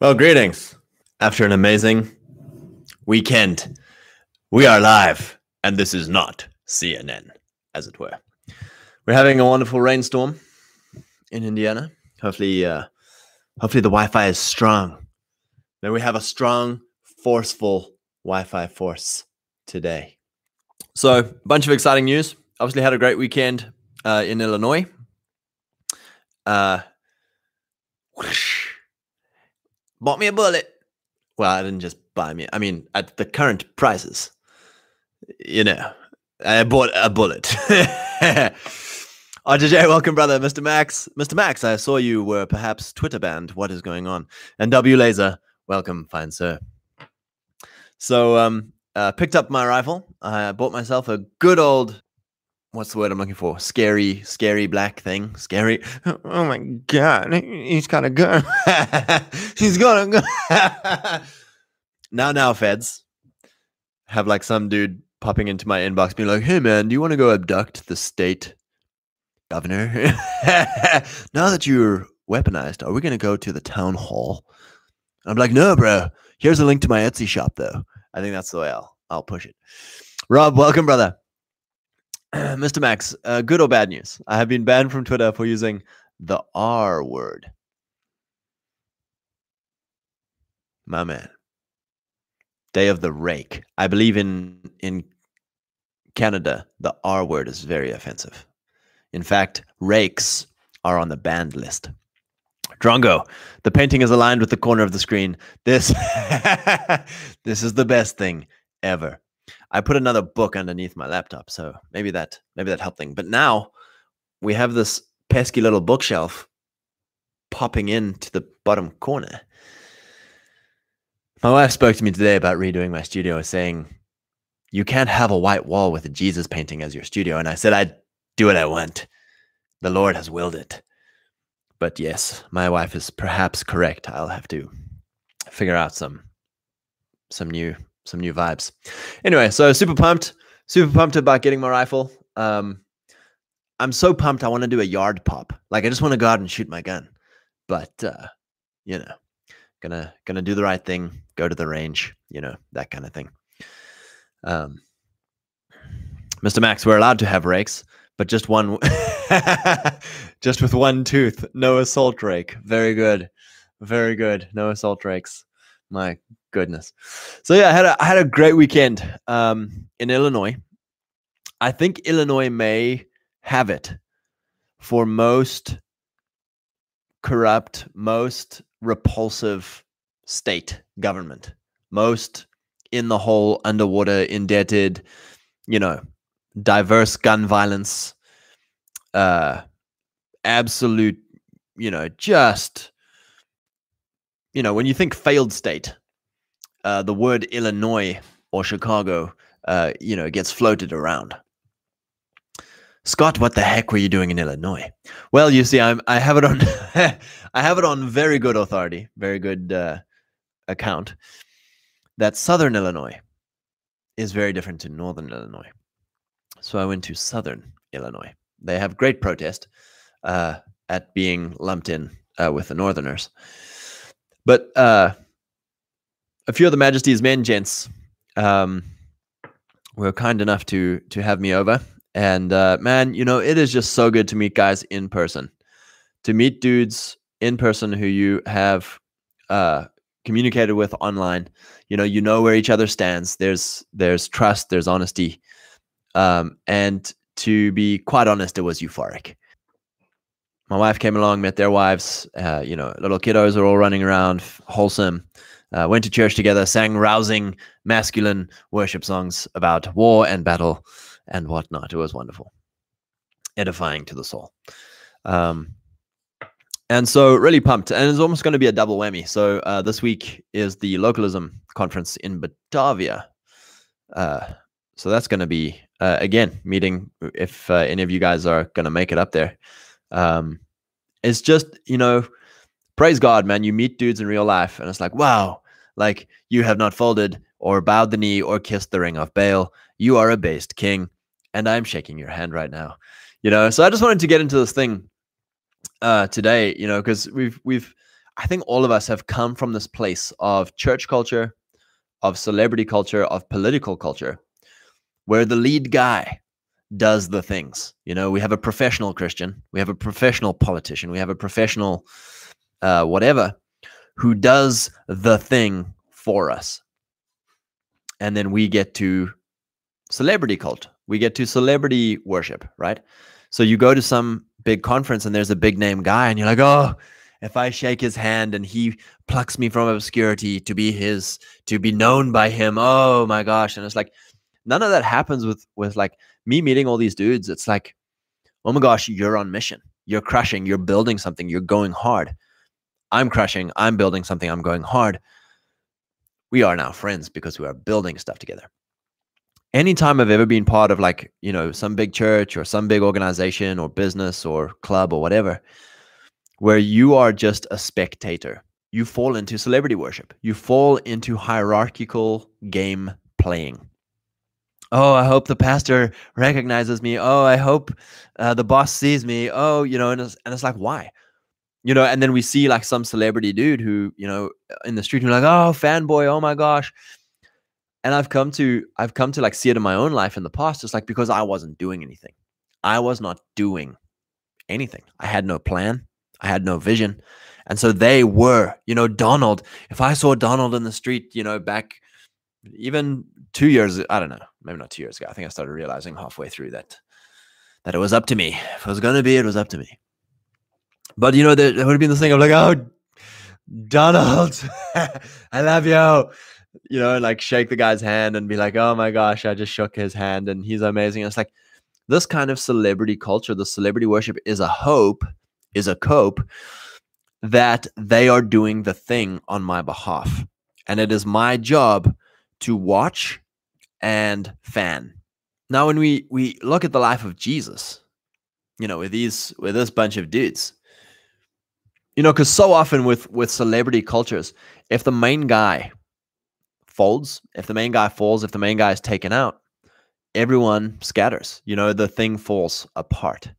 Well, greetings. After an amazing weekend, we are live, and this is not CNN, as it were. We're having a wonderful rainstorm in Indiana. Hopefully, uh, hopefully the Wi-Fi is strong. May we have a strong, forceful Wi-Fi force today. So, a bunch of exciting news. Obviously, had a great weekend uh, in Illinois. Uh, whoosh, bought me a bullet. Well, I didn't just buy me. I mean, at the current prices, you know, I bought a bullet. RJJ, welcome, brother. Mr. Max. Mr. Max, I saw you were perhaps Twitter banned. What is going on? And W Laser, welcome, fine sir. So, um, uh, picked up my rifle. I bought myself a good old, what's the word I'm looking for? Scary, scary black thing. Scary. Oh my god, he's got a gun. he's got a gun. now, now, feds have like some dude popping into my inbox being like, hey man, do you want to go abduct the state governor? now that you're weaponized, are we to go to the town hall? I'm like, no, bro. Here's a link to my Etsy shop, though. I think that's the way I'll I'll push it. Rob, welcome, brother. Mr. Max, uh, good or bad news? I have been banned from Twitter for using the R word. My man. Day of the rake. I believe in in Canada, the R word is very offensive. In fact, rakes are on the banned list. Drongo, the painting is aligned with the corner of the screen. This this is the best thing ever. I put another book underneath my laptop, so maybe that maybe that helped thing. But now we have this pesky little bookshelf popping into the bottom corner. My wife spoke to me today about redoing my studio, saying, You can't have a white wall with a Jesus painting as your studio. And I said, I'd do what I want. The Lord has willed it. But yes, my wife is perhaps correct. I'll have to figure out some some new some new vibes. Anyway, so super pumped, super pumped about getting my rifle. Um, I'm so pumped. I want to do a yard pop. Like I just want to go out and shoot my gun. But uh, you know, gonna gonna do the right thing. Go to the range. You know that kind of thing. Um, Mr. Max, we're allowed to have rakes, but just one, just with one tooth. No assault rake. Very good, very good. No assault rakes. My goodness. So yeah, I had a I had a great weekend um, in Illinois. I think Illinois may have it for most corrupt, most repulsive state government, most in the hole, underwater, indebted, you know, diverse gun violence, uh, absolute, you know, just, you know, when you think failed state, uh, the word Illinois or Chicago, uh, you know, gets floated around. Scott, what the heck were you doing in Illinois? Well, you see, I'm I have it on I have it on very good authority, very good uh, account that Southern Illinois is very different to Northern Illinois. So I went to Southern Illinois. They have great protest uh, at being lumped in uh, with the Northerners, but uh, a few of the Majesty's men, gents, um, were kind enough to to have me over and uh, man, you know, it is just so good to meet guys in person, to meet dudes in person who you have uh, communicated with online. You know, you know where each other stands. There's there's trust. There's honesty. Um, and to be quite honest, it was euphoric. My wife came along, met their wives. Uh, you know, little kiddos are all running around, wholesome. Uh, went to church together, sang rousing masculine worship songs about war and battle and whatnot. It was wonderful, edifying to the soul. Um, and so, really pumped. And it's almost going to be a double whammy. So, uh, this week is the localism conference in Batavia. Uh, so, that's going to be, uh, again, meeting if uh, any of you guys are going to make it up there. Um, it's just, you know, praise God, man. You meet dudes in real life, and it's like, wow, like you have not folded or bowed the knee or kissed the ring of Baal. You are a based king and I'm shaking your hand right now. You know, so I just wanted to get into this thing uh today, you know, because we've we've I think all of us have come from this place of church culture, of celebrity culture, of political culture, where the lead guy does the things. You know, we have a professional Christian, we have a professional politician, we have a professional uh, whatever who does the thing for us. And then we get to celebrity cult. We get to celebrity worship, right? So you go to some big conference and there's a big name guy, and you're like, oh, if I shake his hand and he plucks me from obscurity to be his, to be known by him, oh my gosh. And it's like, none of that happens with with like me meeting all these dudes. It's like, oh my gosh, you're on mission. You're crushing, you're building something, you're going hard. I'm crushing, I'm building something, I'm going hard. We are now friends because we are building stuff together. Anytime I've ever been part of like, you know, some big church or some big organization or business or club or whatever, where you are just a spectator, you fall into celebrity worship. You fall into hierarchical game playing. Oh, I hope the pastor recognizes me. Oh, I hope uh, the boss sees me. Oh, you know, and it's, and it's like, why? you know, and then we see like some celebrity dude who, you know, in the street, who's like, oh, fanboy, oh my gosh. And I've come to, I've come to like see it in my own life in the past. It's like because I wasn't doing anything. I was not doing anything. I had no plan. I had no vision. And so they were, you know, Donald. If I saw Donald in the street, you know, back even two years, I don't know, maybe not two years ago. I think I started realizing halfway through that that it was up to me. If it was gonna be, it was up to me. But you know, there, there would have been this thing of like, oh, Donald, I love you. You know, like shake the guy's hand and be like, oh my gosh, I just shook his hand and he's amazing. And it's like this kind of celebrity culture, the celebrity worship is a hope, is a cope that they are doing the thing on my behalf. And it is my job to watch and fan. Now, when we we look at the life of Jesus, you know, with these with this bunch of dudes, you know because so often with with celebrity cultures if the main guy folds if the main guy falls if the main guy is taken out everyone scatters you know the thing falls apart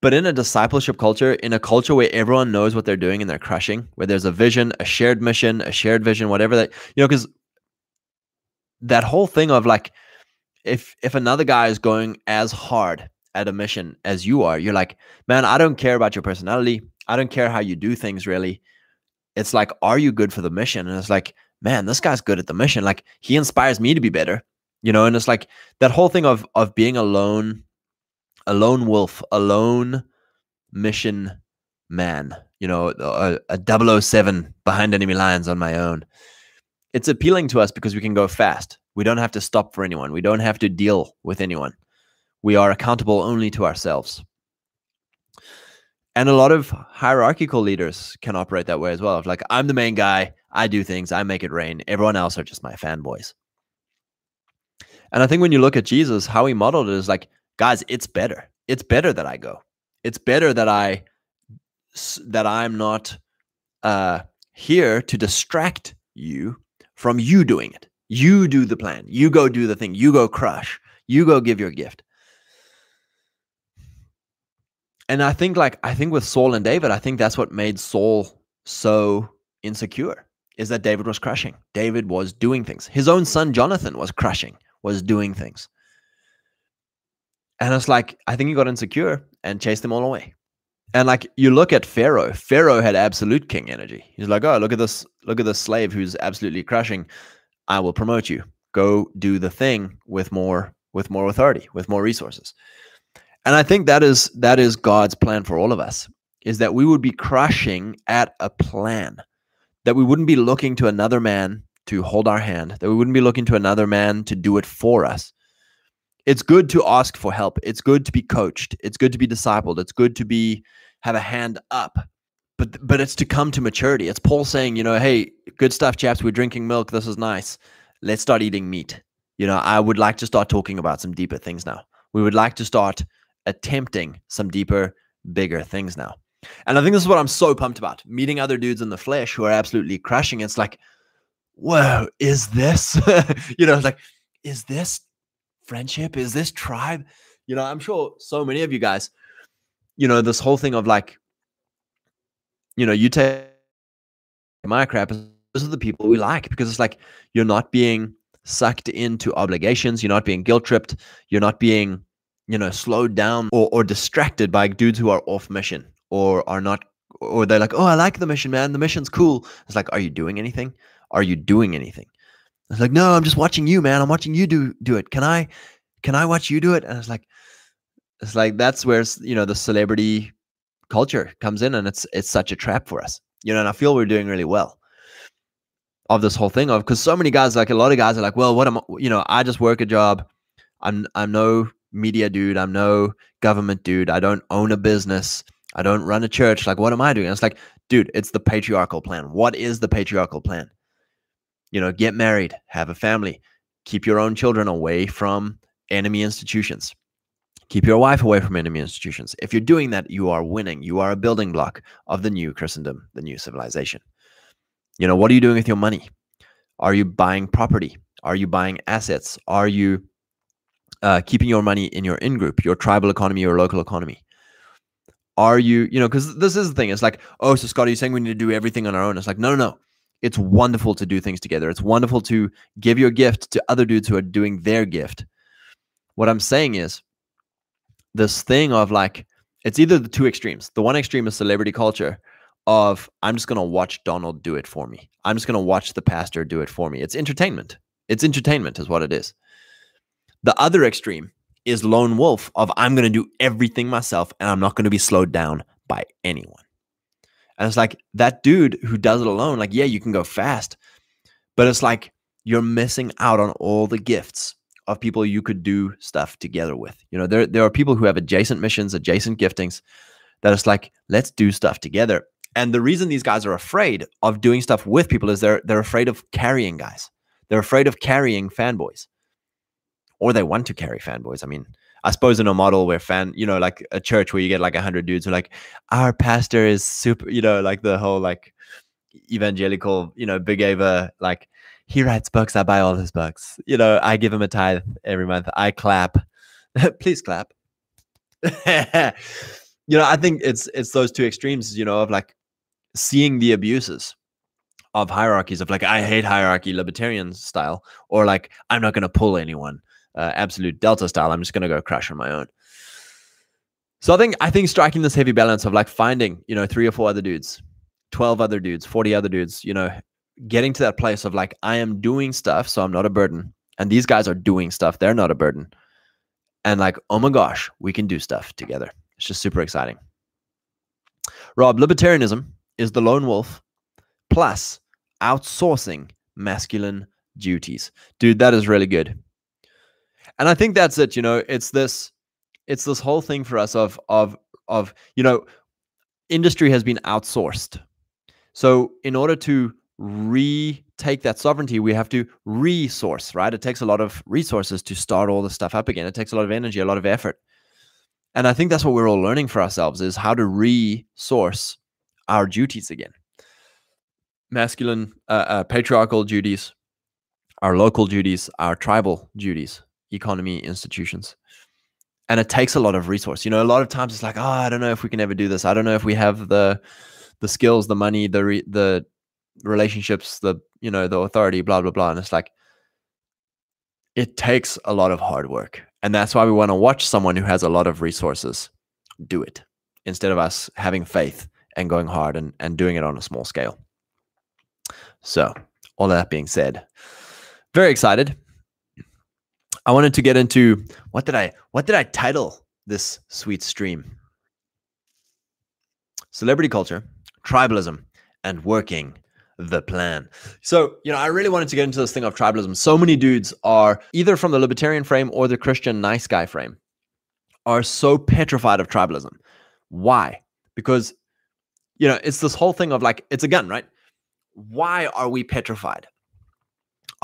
but in a discipleship culture in a culture where everyone knows what they're doing and they're crushing where there's a vision a shared mission a shared vision whatever that you know because that whole thing of like if if another guy is going as hard at a mission as you are you're like man i don't care about your personality I don't care how you do things really. It's like, are you good for the mission? And it's like, man, this guy's good at the mission. Like he inspires me to be better, you know. And it's like that whole thing of of being alone, a lone wolf, a lone mission man. You know, a, a 007 behind enemy lines on my own. It's appealing to us because we can go fast. We don't have to stop for anyone. We don't have to deal with anyone. We are accountable only to ourselves and a lot of hierarchical leaders can operate that way as well. Like, I'm the main guy, I do things, I make it rain. Everyone else are just my fanboys. And I think when you look at Jesus, how he modeled it is like, guys, it's better. It's better that I go. It's better that I that I'm not uh, here to distract you from you doing it. You do the plan. You go do the thing. You go crush. You go give your gift. and I think like I think with Saul and David, I think that's what made Saul so insecure is that David was crushing. David was doing things. His own son Jonathan was crushing, was doing things. And it's like I think he got insecure and chased them all away. And like you look at Pharaoh, Pharaoh had absolute king energy. He's like, "Oh, look at this look at this slave who's absolutely crushing. I will promote you. Go do the thing with more with more authority, with more resources." And I think that is that is God's plan for all of us is that we would be crushing at a plan. That we wouldn't be looking to another man to hold our hand, that we wouldn't be looking to another man to do it for us. It's good to ask for help. It's good to be coached. It's good to be discipled. It's good to be have a hand up. But but it's to come to maturity. It's Paul saying, you know, hey, good stuff, chaps. We're drinking milk. This is nice. Let's start eating meat. You know, I would like to start talking about some deeper things now. We would like to start attempting some deeper, bigger things now. And I think this is what I'm so pumped about meeting other dudes in the flesh who are absolutely crushing. It's like, whoa, is this, you know, it's like, is this friendship? Is this tribe? You know, I'm sure so many of you guys, you know, this whole thing of like, you know, you take my crap those are the people we like because it's like you're not being sucked into obligations, you're not being guilt tripped, you're not being, you know, slowed down or, or distracted by dudes who are off mission or are not or they're like, oh, I like the mission, man. The mission's cool. It's like, are you doing anything? Are you doing anything? It's like, no, I'm just watching you, man. I'm watching you do do it. Can I can I watch you do it? And it's like, it's like that's where you know the celebrity culture comes in, and it's it's such a trap for us. You know, and I feel we're doing really well of this whole thing of because so many guys, like a lot of guys, are like, well, what am I? You know, I just work a job. I'm I'm no media dude. I'm no government dude. I don't own a business. I don't run a church. Like, what am I doing? And it's like, dude, it's the patriarchal plan. What is the patriarchal plan? You know, get married, have a family, keep your own children away from enemy institutions. Keep your wife away from enemy institutions. If you're doing that, you are winning. You are a building block of the new Christendom, the new civilization. You know, what are you doing with your money? Are you buying property? Are you buying assets? Are you uh, keeping your money in your in group, your tribal economy, your local economy? Are you, you know, because this is the thing. It's like, oh, so Scott, are you saying we need to do everything on our own? It's like, no, no, no. It's wonderful to do things together. It's wonderful to give your gift to other dudes who are doing their gift. What I'm saying is this thing of like, it's either the two extremes. The one extreme is celebrity culture of I'm just going to watch Donald do it for me. I'm just going to watch the pastor do it for me. It's entertainment. It's entertainment, is what it is. The other extreme is lone wolf of I'm going to do everything myself and I'm not going to be slowed down by anyone. And it's like that dude who does it alone, like, yeah, you can go fast, but it's like you're missing out on all the gifts of people you could do stuff together with. You know, there, there are people who have adjacent missions, adjacent giftings that it's like, let's do stuff together. And the reason these guys are afraid of doing stuff with people is they're they're afraid of carrying guys. They're afraid of carrying fanboys or they want to carry fanboys. I mean, I suppose in a model where fan, you know, like a church where you get like a hundred dudes who like, our pastor is super, you know, like the whole like evangelical, you know, big Ava, like he writes books, I buy all his books. You know, I give him a tithe every month. I clap. Please clap. you know, I think it's it's those two extremes, you know, of like seeing the abuses of hierarchies of like I hate hierarchy libertarian style or like I'm not going to pull anyone uh, absolute delta style. I'm just going to go crash on my own. So I think I think striking this heavy balance of like finding, you know, three or four other dudes, 12 other dudes, 40 other dudes, you know, getting to that place of like I am doing stuff so I'm not a burden and these guys are doing stuff, they're not a burden. And like, oh my gosh, we can do stuff together. It's just super exciting. Rob, libertarianism is the lone wolf plus outsourcing masculine duties. Dude, that is really good and i think that's it you know it's this it's this whole thing for us of of of you know industry has been outsourced so in order to retake that sovereignty we have to resource right? It takes a lot of resources to start all the stuff up again. It takes a lot of energy a lot of effort. And i think that's what we're all learning for ourselves is how to resource our duties again. Masculine uh, uh, patriarchal duties our local duties our tribal duties economy institutions. And it takes a lot of resource. You know a lot of times it's like oh i don't know if we can ever do this. I don't know if we have the the skills the money the re- the relationships the you know the authority blah blah blah and it's like it takes a lot of hard work and that's why we want to watch someone who has a lot of resources do it instead of us having faith and going hard and, and doing it on a small scale so all that being said very excited I wanted to get into what did I what did I title this sweet stream? Celebrity culture, tribalism, and working the plan. So, you know, I really wanted to get into this thing of tribalism. So many dudes are either from the libertarian frame or the Christian nice guy frame are so petrified of tribalism. Why? Because you know, it's this whole thing of like it's a gun, right? Why are we petrified?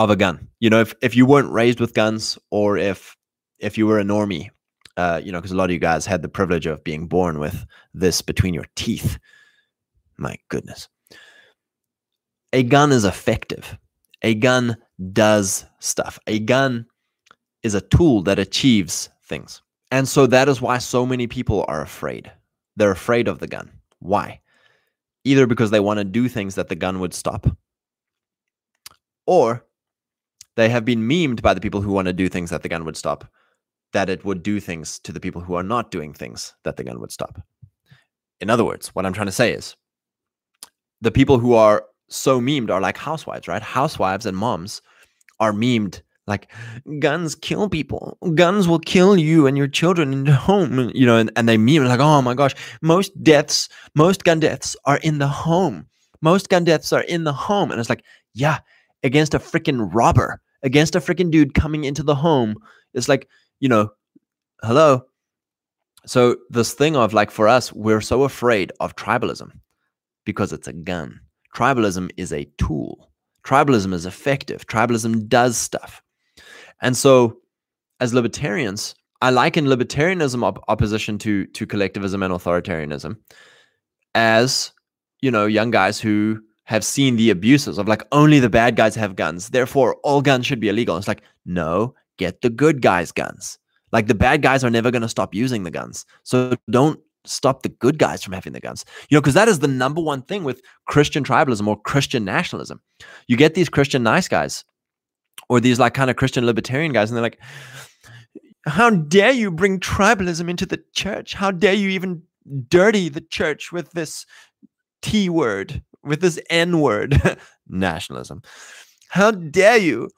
of a gun. You know, if if you weren't raised with guns, or if if you were a normie, uh, you know, because a lot of you guys had the privilege of being born with this between your teeth. My goodness. A gun is effective. A gun does stuff. A gun is a tool that achieves things. And so that is why so many people are afraid. They're afraid of the gun. Why? either because they want to do things that the gun would stop, or they have been memed by the people who want to do things that the gun would stop, that it would do things to the people who are not doing things that the gun would stop. In other words, what I'm trying to say is the people who are so memed are like housewives, right? Housewives and moms are memed like guns kill people. Guns will kill you and your children in the home you know and, and they meme like oh my gosh most deaths most gun deaths are in the home. Most gun deaths are in the home. And it's like yeah against a freaking robber against a freaking dude coming into the home it's like you know hello. So this thing of like for us we're so afraid of tribalism because it's a gun tribalism is a tool tribalism is effective tribalism does stuff and so, as libertarians, I liken libertarianism op- opposition to to collectivism and authoritarianism as you know young guys who have seen the abuses of like only the bad guys have guns, therefore all guns should be illegal. It's like no, get the good guys guns. Like the bad guys are never going to stop using the guns, so don't stop the good guys from having the guns. You know, because that is the number one thing with Christian tribalism or Christian nationalism. You get these Christian nice guys or these like kind of Christian libertarian guys, and they're like, how dare you bring tribalism into the church? How dare you even dirty the church with this T word, with this N word, nationalism? How dare you?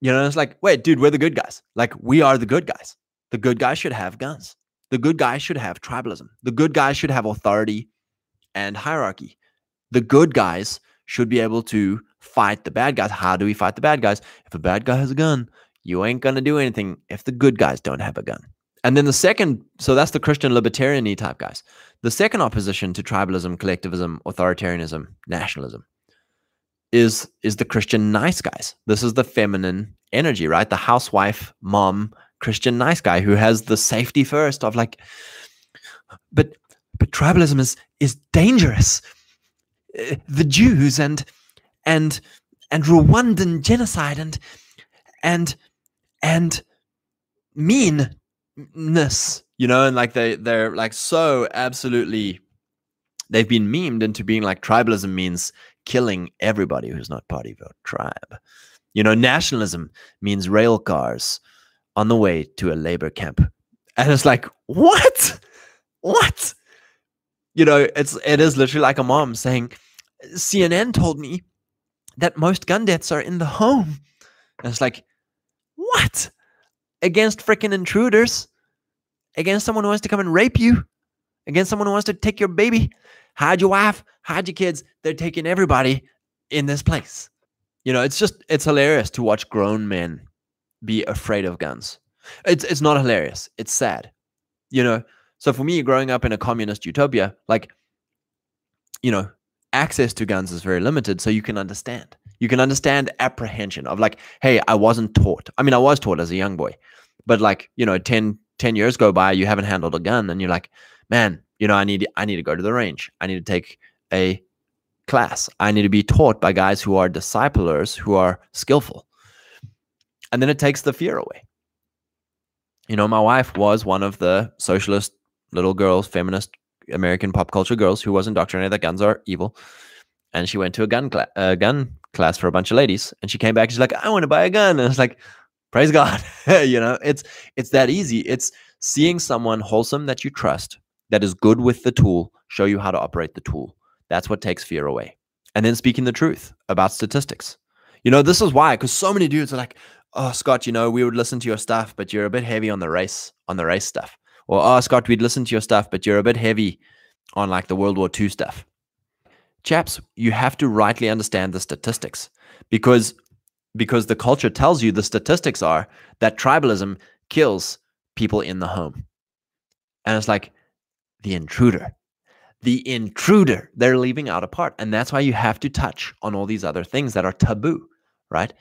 You know, it's like, wait, dude, we're the good guys. Like, we are the good guys. The good guys should have guns. The good guys should have tribalism. The good guys should have authority and hierarchy. The good guys should be able to fight the bad guys. How do we fight the bad guys? If a bad guy has a gun, you ain't going to do anything if the good guys don't have a gun. And then the second, so that's the Christian libertarian type guys. The second opposition to tribalism, collectivism, authoritarianism, nationalism is is the Christian nice guys. This is the feminine energy, right? The housewife, mom, Christian nice guy who has the safety first of like, but but tribalism is is dangerous. Uh, the Jews and and and Rwandan genocide and and and meanness, you know, and like they they're like so absolutely they've been memed into being like tribalism means killing everybody who's not part of your tribe. You know, nationalism means rail cars on the way to a labor camp. And it's like, what? What? You know, it's it is literally like a mom saying, CNN told me that most gun deaths are in the home. And it's like, what? Against freaking intruders? Against someone who wants to come and rape you? Against someone who wants to take your baby? Hide your wife, hide your kids. They're taking everybody in this place. You know, it's just, it's hilarious to watch grown men be afraid of guns. It's, it's not hilarious. It's sad. You know, so for me, growing up in a communist utopia, like, you know, access to guns is very limited so you can understand you can understand apprehension of like hey i wasn't taught i mean i was taught as a young boy but like you know 10 10 years go by you haven't handled a gun and you're like man you know i need i need to go to the range i need to take a class i need to be taught by guys who are disciplers who are skillful and then it takes the fear away you know my wife was one of the socialist little girls feminist American pop culture girls who was indoctrinated that guns are evil. And she went to a gun, cla- uh, gun class for a bunch of ladies. And she came back and she's like, I want to buy a gun. And it's like, praise God. you know, it's it's that easy. It's seeing someone wholesome that you trust, that is good with the tool, show you how to operate the tool. That's what takes fear away. And then speaking the truth about statistics. You know, this is why, because so many dudes are like, oh, Scott, you know, we would listen to your stuff, but you're a bit heavy on the race, on the race stuff or oh Scott, we'd listen to your stuff, but you're a bit heavy on like the World War II stuff. Chaps, you have to rightly understand the statistics because because the culture tells you the statistics are that tribalism kills people in the home. And it's like the intruder. The intruder, they're leaving out a part. And that's why you have to touch on all these other things that are taboo, right?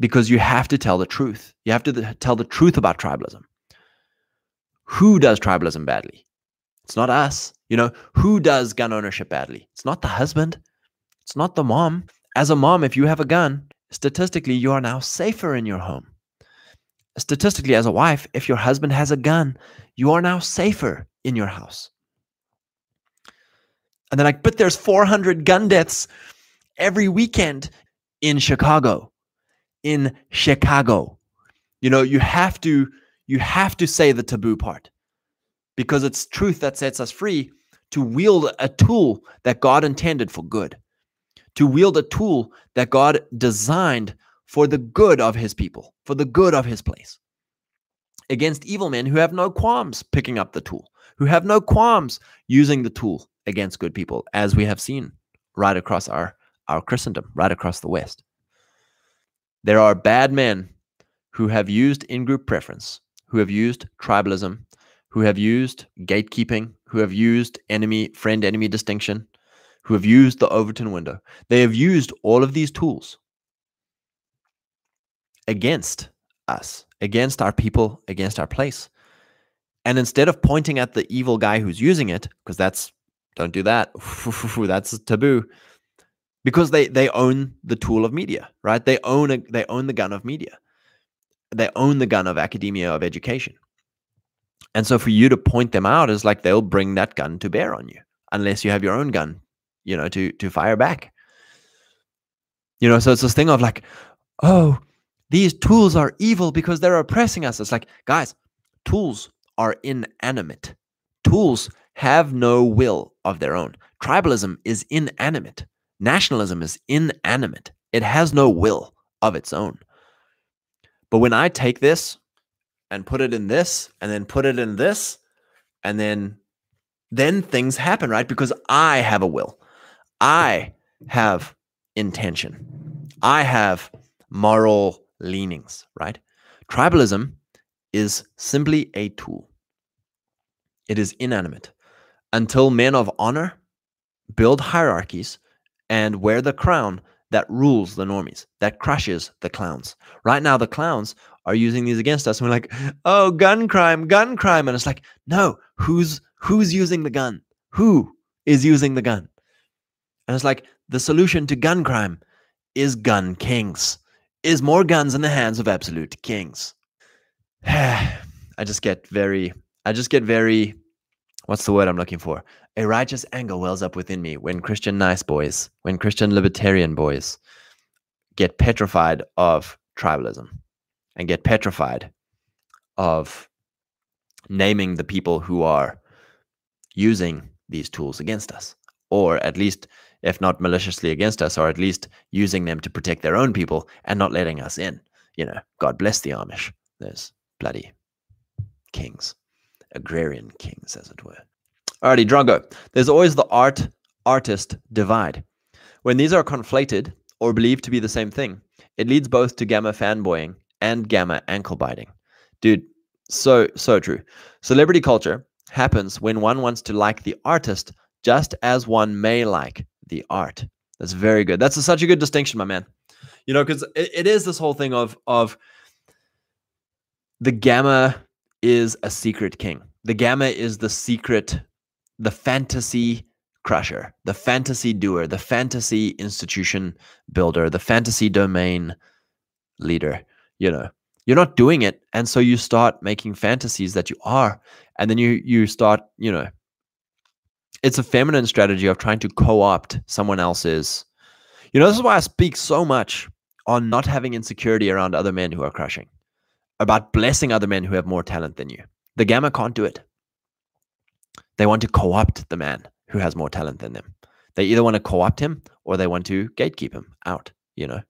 Because you have to tell the truth. You have to tell the truth about tribalism who does tribalism badly? It's not us. You know, who does gun ownership badly? It's not the husband. It's not the mom. As a mom, if you have a gun, statistically, you are now safer in your home. Statistically, as a wife, if your husband has a gun, you are now safer in your house. And they're like, but there's 400 gun deaths every weekend in Chicago. In Chicago. You know, you have to you have to say the taboo part because it's truth that sets us free to wield a tool that God intended for good, to wield a tool that God designed for the good of his people, for the good of his place, against evil men who have no qualms picking up the tool, who have no qualms using the tool against good people, as we have seen right across our, our Christendom, right across the West. There are bad men who have used in group preference, who have used tribalism, who have used gatekeeping, who have used enemy, friend enemy distinction, who have used the Overton window. They have used all of these tools against us, against our people, against our place. And instead of pointing at the evil guy who's using it, because that's don't do that. That's taboo. Because they they own the tool of media, right? They own a, they own the gun of media. They own the gun of academia of education. And so for you to point them out is like they'll bring that gun to bear on you unless you have your own gun, you know, to to fire back. You know, so it's this thing of like, oh, these tools are evil because they're oppressing us. It's like, guys, tools are inanimate. Tools have no will of their own. Tribalism is inanimate. Nationalism is inanimate. It has no will of its own. But when I take this and put it in this and then put it in this and then then things happen, right? Because I have a will. I have intention. I have moral leanings, right? Tribalism is simply a tool. It is inanimate until men of honor build hierarchies and wear the crown that rules the normies, that crushes the clowns. Right now, the clowns are using these against us. And we're like, oh, gun crime, gun crime. And it's like, no, who's who's using the gun? Who is using the gun? And it's like the solution to gun crime is gun kings, is more guns in the hands of absolute kings. I just get very, I just get very what's the word I'm looking for? A righteous anger wells up within me when Christian nice boys, when Christian libertarian boys get petrified of tribalism and get petrified of naming the people who are using these tools against us, or at least, if not maliciously against us, or at least using them to protect their own people and not letting us in. You know, God bless the Amish. There's bloody kings agrarian kings, as it were. Alrighty, Drongo. There's always the art artist divide. When these are conflated or believed to be the same thing, it leads both to gamma fanboying and gamma ankle biting. Dude, so, so true. Celebrity culture happens when one wants to like the artist just as one may like the art. That's very good. That's a, such a good distinction, my man. You know, because it, it is this whole thing of of the gamma is a secret king. The gamma is the secret, the fantasy crusher, the fantasy doer, the fantasy institution builder, the fantasy domain leader. You know, you're not doing it, and so you start making fantasies that you are, and then you you start, you know, it's a feminine strategy of trying to co-opt someone else's. You know, this is why I speak so much on not having insecurity around other men who are crushing about blessing other men who have more talent than you. The Gamma can't do it. They want to co opt the man who has more talent than them. They either want to co opt him or they want to gatekeep him out, you know.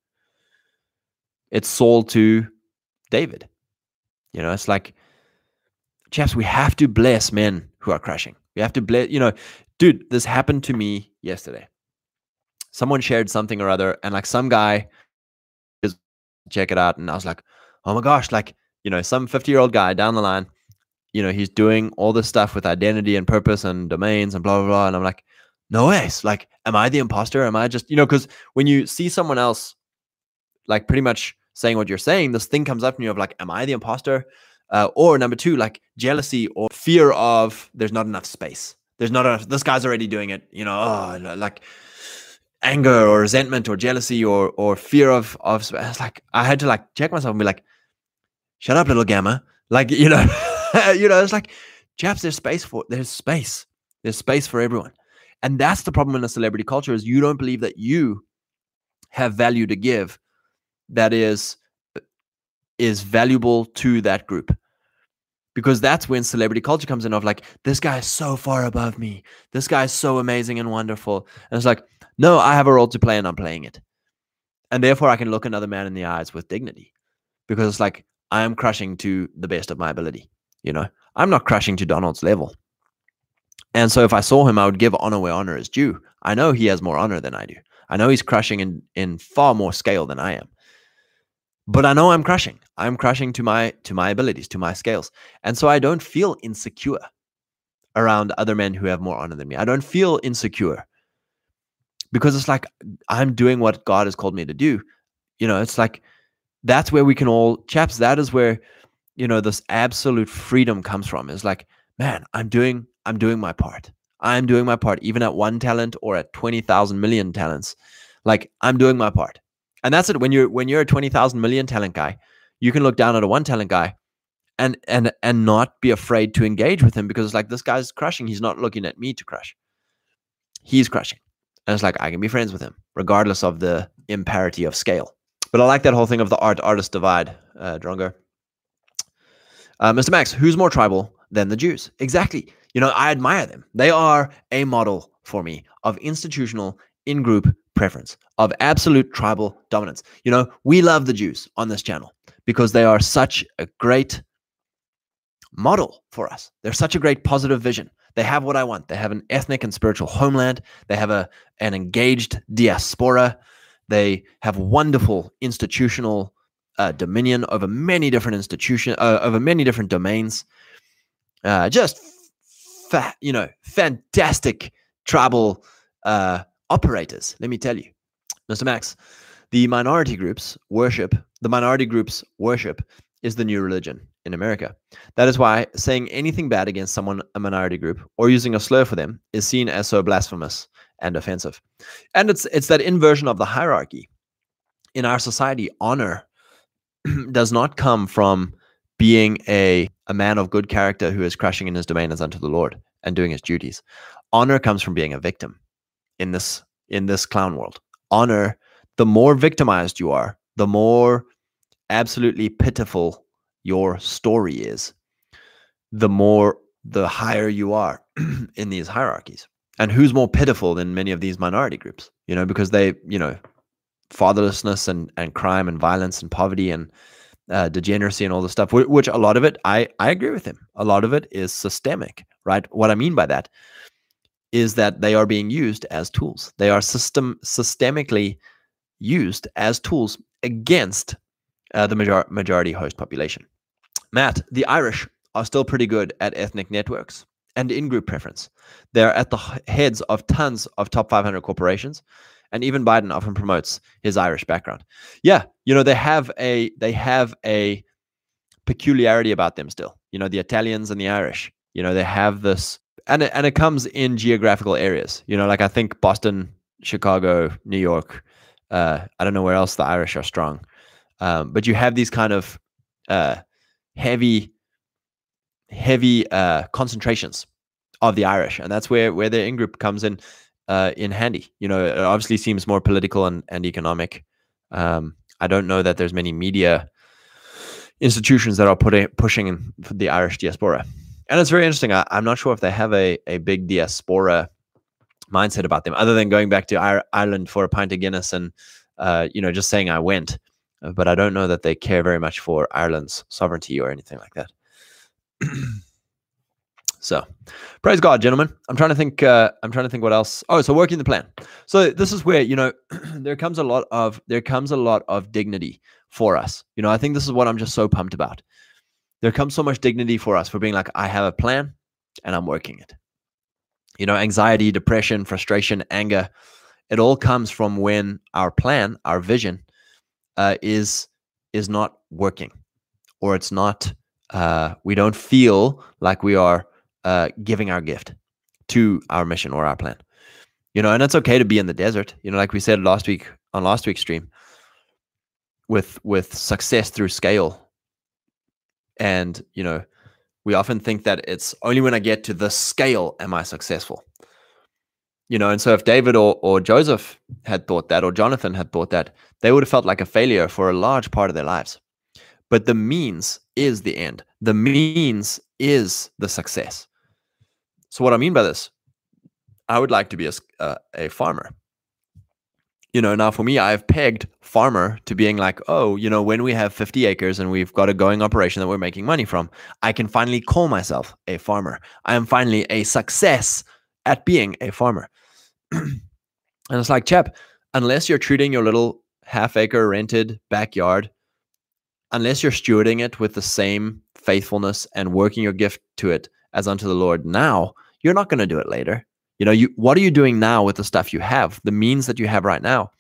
It's Saul to David. You know, it's like, chaps, we have to bless men who are crashing. We have to bless, you know, dude, this happened to me yesterday. Someone shared something or other, and like some guy is check it out. And I was like, oh my gosh, like you know, some 50 year old guy down the line, you know, he's doing all this stuff with identity and purpose and domains and blah, blah, blah. And I'm like, no ways. Like, am I the imposter? Am I just, you know, because when you see someone else like pretty much saying what you're saying, this thing comes up in you of like, am I the imposter? Uh, or number two, like jealousy or fear of there's not enough space. There's not enough, this guy's already doing it, you know, oh, like anger or resentment or jealousy or or fear of of it's like I had to like check myself and be like, shut up, little gamma. Like, you know, you know, it's like, chaps, there's space for, there's space. There's space for everyone. And that's the problem in a celebrity culture is you don't believe that you have value to give that is is valuable to that group because that's when celebrity culture comes in of like this guy is so far above me this guy is so amazing and wonderful and it's like no i have a role to play and i'm playing it and therefore i can look another man in the eyes with dignity because it's like i am crushing to the best of my ability you know i'm not crushing to donald's level and so if i saw him i would give honor where honor is due i know he has more honor than i do i know he's crushing in in far more scale than i am but I know I'm crushing. I'm crushing to my to my abilities, to my scales. And so I don't feel insecure around other men who have more honor than me. I don't feel insecure because it's like I'm doing what God has called me to do. You know, it's like that's where we can all chaps, that is where you know this absolute freedom comes from. Is like, man, I'm doing I'm doing my part. I'm doing my part even at one talent or at 20,000 million talents. Like I'm doing my part. And that's it. When you're when you're a twenty thousand million talent guy, you can look down at a one talent guy and and and not be afraid to engage with him because it's like this guy's crushing. He's not looking at me to crush. He's crushing. And it's like I can be friends with him, regardless of the imparity of scale. But I like that whole thing of the art artist divide, uh, Drongo. Uh, Mr. Max, who's more tribal than the Jews? Exactly. You know, I admire them. They are a model for me of institutional in group preference, of absolute tribal dominance. You know, we love the Jews on this channel because they are such a great model for us. They're such a great positive vision. They have what I want. They have an ethnic and spiritual homeland. They have a an engaged diaspora. They have wonderful institutional uh, dominion over many different institutions, uh, over many different domains. Uh, just, fa- you know, fantastic tribal uh, operators, let me tell you. Mr. Max, the minority groups worship, the minority groups worship is the new religion in America. That is why saying anything bad against someone, a minority group, or using a slur for them is seen as so blasphemous and offensive. And it's it's that inversion of the hierarchy. In our society, honor does not come from being a, a man of good character who is crushing in his domain as unto the Lord and doing his duties. Honor comes from being a victim in this in this clown world. Honor, the more victimized you are, the more absolutely pitiful your story is, the more the higher you are in these hierarchies. And who's more pitiful than many of these minority groups? You know, because they, you know, fatherlessness and and crime and violence and poverty and uh, degeneracy and all this stuff, which a lot of it, I I agree with him. A lot of it is systemic, right? What I mean by that is that they are being used as tools. They are system systemically used as tools against uh, the major- majority host population. Matt, the Irish are still pretty good at ethnic networks and in-group preference. They're at the heads of tons of top 500 corporations, and even Biden often promotes his Irish background. Yeah, you know they have a they have a peculiarity about them still. You know the Italians and the Irish. You know they have this and it, and it comes in geographical areas. You know, like I think Boston, Chicago, New York. Uh, I don't know where else the Irish are strong, um, but you have these kind of uh, heavy, heavy uh, concentrations of the Irish, and that's where where the in group comes in uh, in handy. You know, it obviously seems more political and and economic. Um, I don't know that there's many media institutions that are putting pushing the Irish diaspora and it's very interesting. I, am not sure if they have a, a big diaspora mindset about them, other than going back to Ireland for a pint of Guinness and uh, you know just saying I went. Uh, but I don't know that they care very much for Ireland's sovereignty or anything like that. so, praise God, gentlemen. I'm trying to think. Uh, I'm trying to think what else. Oh, so working the plan. So this is where you know there comes a lot of there comes a lot of dignity for us. You know, I think this is what I'm just so pumped about there comes so much dignity for us for being like, I have a plan and I'm working it. You know, anxiety, depression, frustration, anger, it all comes from when our plan, our vision, uh, is is not working, or it's not. Uh, we don't feel like we are uh, giving our gift to our mission or our plan. You know, and it's okay to be in the desert. You know, like we said last week on last week's stream, with with success through scale and, you know, we often think that it's only when I get to this scale am I successful. you know, and so if David or, or Joseph had thought that, or Jonathan had thought that, they would have felt like a failure for a large part of their lives. But the means is the end. The means is the success. So what I mean by this, I would like to be a, a farmer. You know, now for me, I've pegged farmer to being like, oh, you know, when we have 50 acres and we've got a going operation that we're making money from, I can finally call myself a farmer. I am finally a success at being a farmer. and it's like, chap, unless you're treating your little half acre rented backyard, unless you're stewarding it with the same faithfulness and working your gift to it as unto the Lord now, you're not going to do it later. You know, you what are you doing now with the stuff you have? The means that you have right now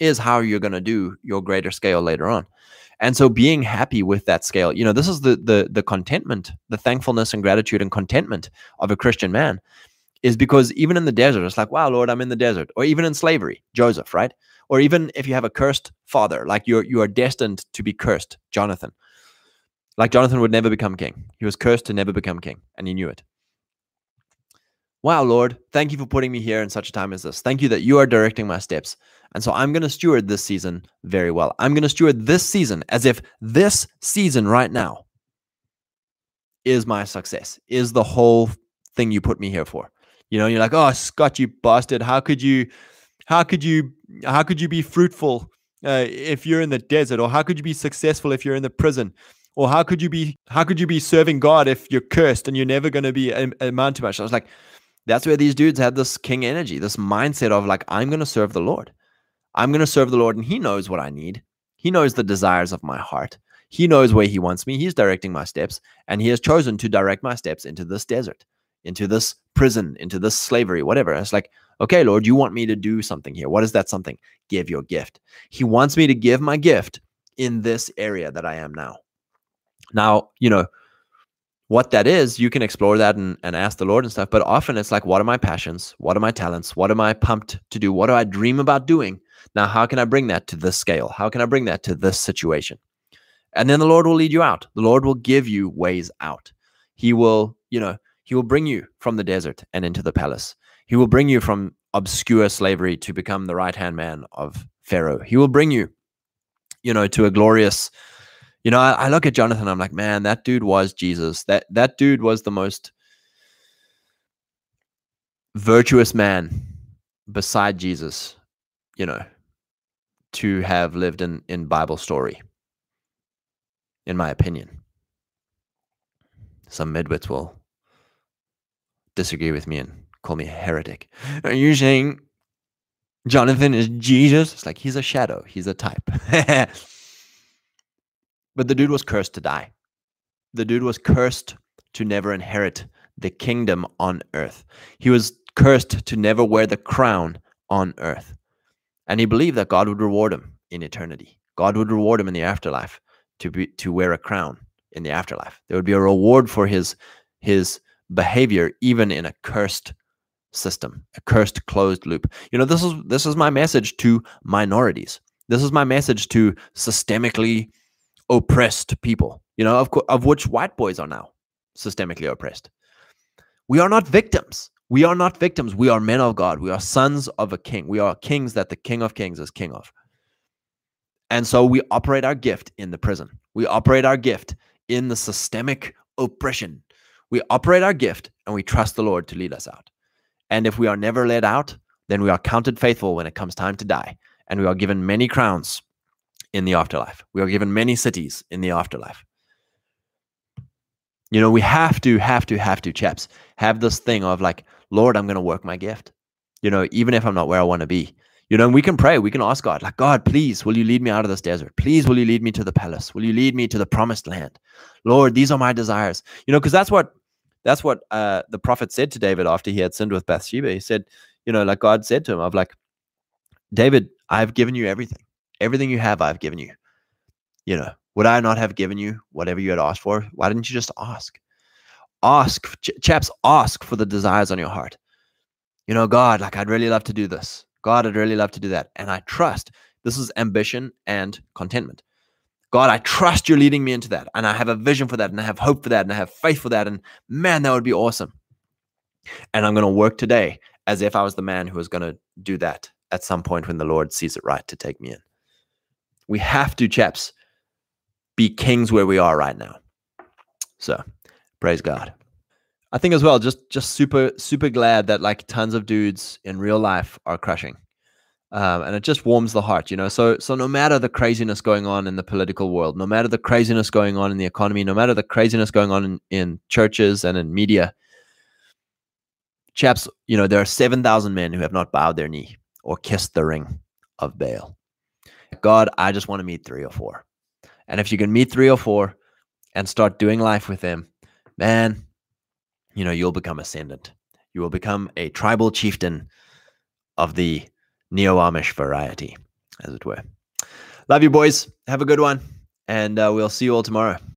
is how you're going to do your greater scale later on. And so being happy with that scale, you know, this is the the the contentment, the thankfulness and gratitude and contentment of a Christian man is because even in the desert, it's like, wow, Lord, I'm in the desert. Or even in slavery, Joseph, right? Or even if you have a cursed father, like you're you are destined to be cursed, Jonathan. Like Jonathan would never become king. He was cursed to never become king, and he knew it. Wow, Lord, thank you for putting me here in such a time as this. Thank you that you are directing my steps. And so I'm going to steward this season very well. I'm going to steward this season as if this season right now is my success, is the whole thing you put me here for. You know, you're like, oh, Scott, you bastard. How could you, how could you, how could you be fruitful uh, if you're in the desert? Or how could you be successful if you're in the prison? Or how could you be, how could you be serving God if you're cursed and you're never going to be amount too much? I was like, that's where these dudes had this king energy, this mindset of like, I'm going to serve the Lord. I'm going to serve the Lord, and He knows what I need. He knows the desires of my heart. He knows where He wants me. He's directing my steps, and He has chosen to direct my steps into this desert into this prison, into this slavery, whatever. it's like, okay, Lord, you want me to do something here. What is that something? Give your gift. He wants me to give my gift in this area that I am now. Now, you know, what that is, you can explore that and, and ask the Lord and stuff. But often it's like, what are my passions? What are my talents? What am I pumped to do? What do I dream about doing? Now, how can I bring that to this scale? How can I bring that to this situation? And then the Lord will lead you out. The Lord will give you ways out. He will, you know, he will bring you from the desert and into the palace. He will bring you from obscure slavery to become the right hand man of Pharaoh. He will bring you, you know, to a glorious. You know, I, I look at Jonathan. I'm like, man, that dude was Jesus. That that dude was the most virtuous man beside Jesus. You know, to have lived in in Bible story. In my opinion, some midwits will disagree with me and call me a heretic. Are you saying Jonathan is Jesus? It's like he's a shadow, he's a type. but the dude was cursed to die. The dude was cursed to never inherit the kingdom on earth. He was cursed to never wear the crown on earth. And he believed that God would reward him in eternity. God would reward him in the afterlife to be to wear a crown in the afterlife. There would be a reward for his his behavior even in a cursed system a cursed closed loop. You know this is this is my message to minorities. This is my message to systemically oppressed people you know of, of which white boys are now systemically oppressed. We are not victims. We are not victims. We are men of god. We are sons of a king. We are kings that the king of kings is king of. And so we operate our gift in the prison. We operate our gift in the systemic oppression. We operate our gift and we trust the Lord to lead us out. And if we are never let out, then we are counted faithful when it comes time to die. And we are given many crowns in the afterlife. We are given many cities in the afterlife. You know, we have to, have to, have to, chaps, have this thing of like, Lord, I'm going to work my gift. You know, even if I'm not where I want to be. You know, and we can pray, we can ask God, like, God, please, will you lead me out of this desert? Please, will you lead me to the palace? Will you lead me to the promised land? Lord, these are my desires. You know, because that's what that's what uh, the prophet said to David after he had sinned with Bathsheba. He said, you know, like God said to him, of like, David, I've given you everything. Everything you have, I've given you. You know, would I not have given you whatever you had asked for? Why didn't you just ask? Ask, ch- chaps, ask for the desires on your heart. You know, God, like, I'd really love to do this. God, I'd really love to do that. And I trust this is ambition and contentment. God, I trust you're leading me into that. And I have a vision for that. And I have hope for that. And I have faith for that. And man, that would be awesome. And I'm going to work today as if I was the man who was going to do that at some point when the Lord sees it right to take me in. We have to, chaps, be kings where we are right now. So, praise God. I think as well, just just super super glad that like tons of dudes in real life are crushing, um, and it just warms the heart, you know. So so no matter the craziness going on in the political world, no matter the craziness going on in the economy, no matter the craziness going on in, in churches and in media, chaps, you know there are seven thousand men who have not bowed their knee or kissed the ring of Baal. God, I just want to meet three or four, and if you can meet three or four and start doing life with them, man you know, you'll become ascendant. You will become a tribal chieftain of the neo Amish variety, as it were. Love you, boys. Have a good one. And uh, we'll see you all tomorrow.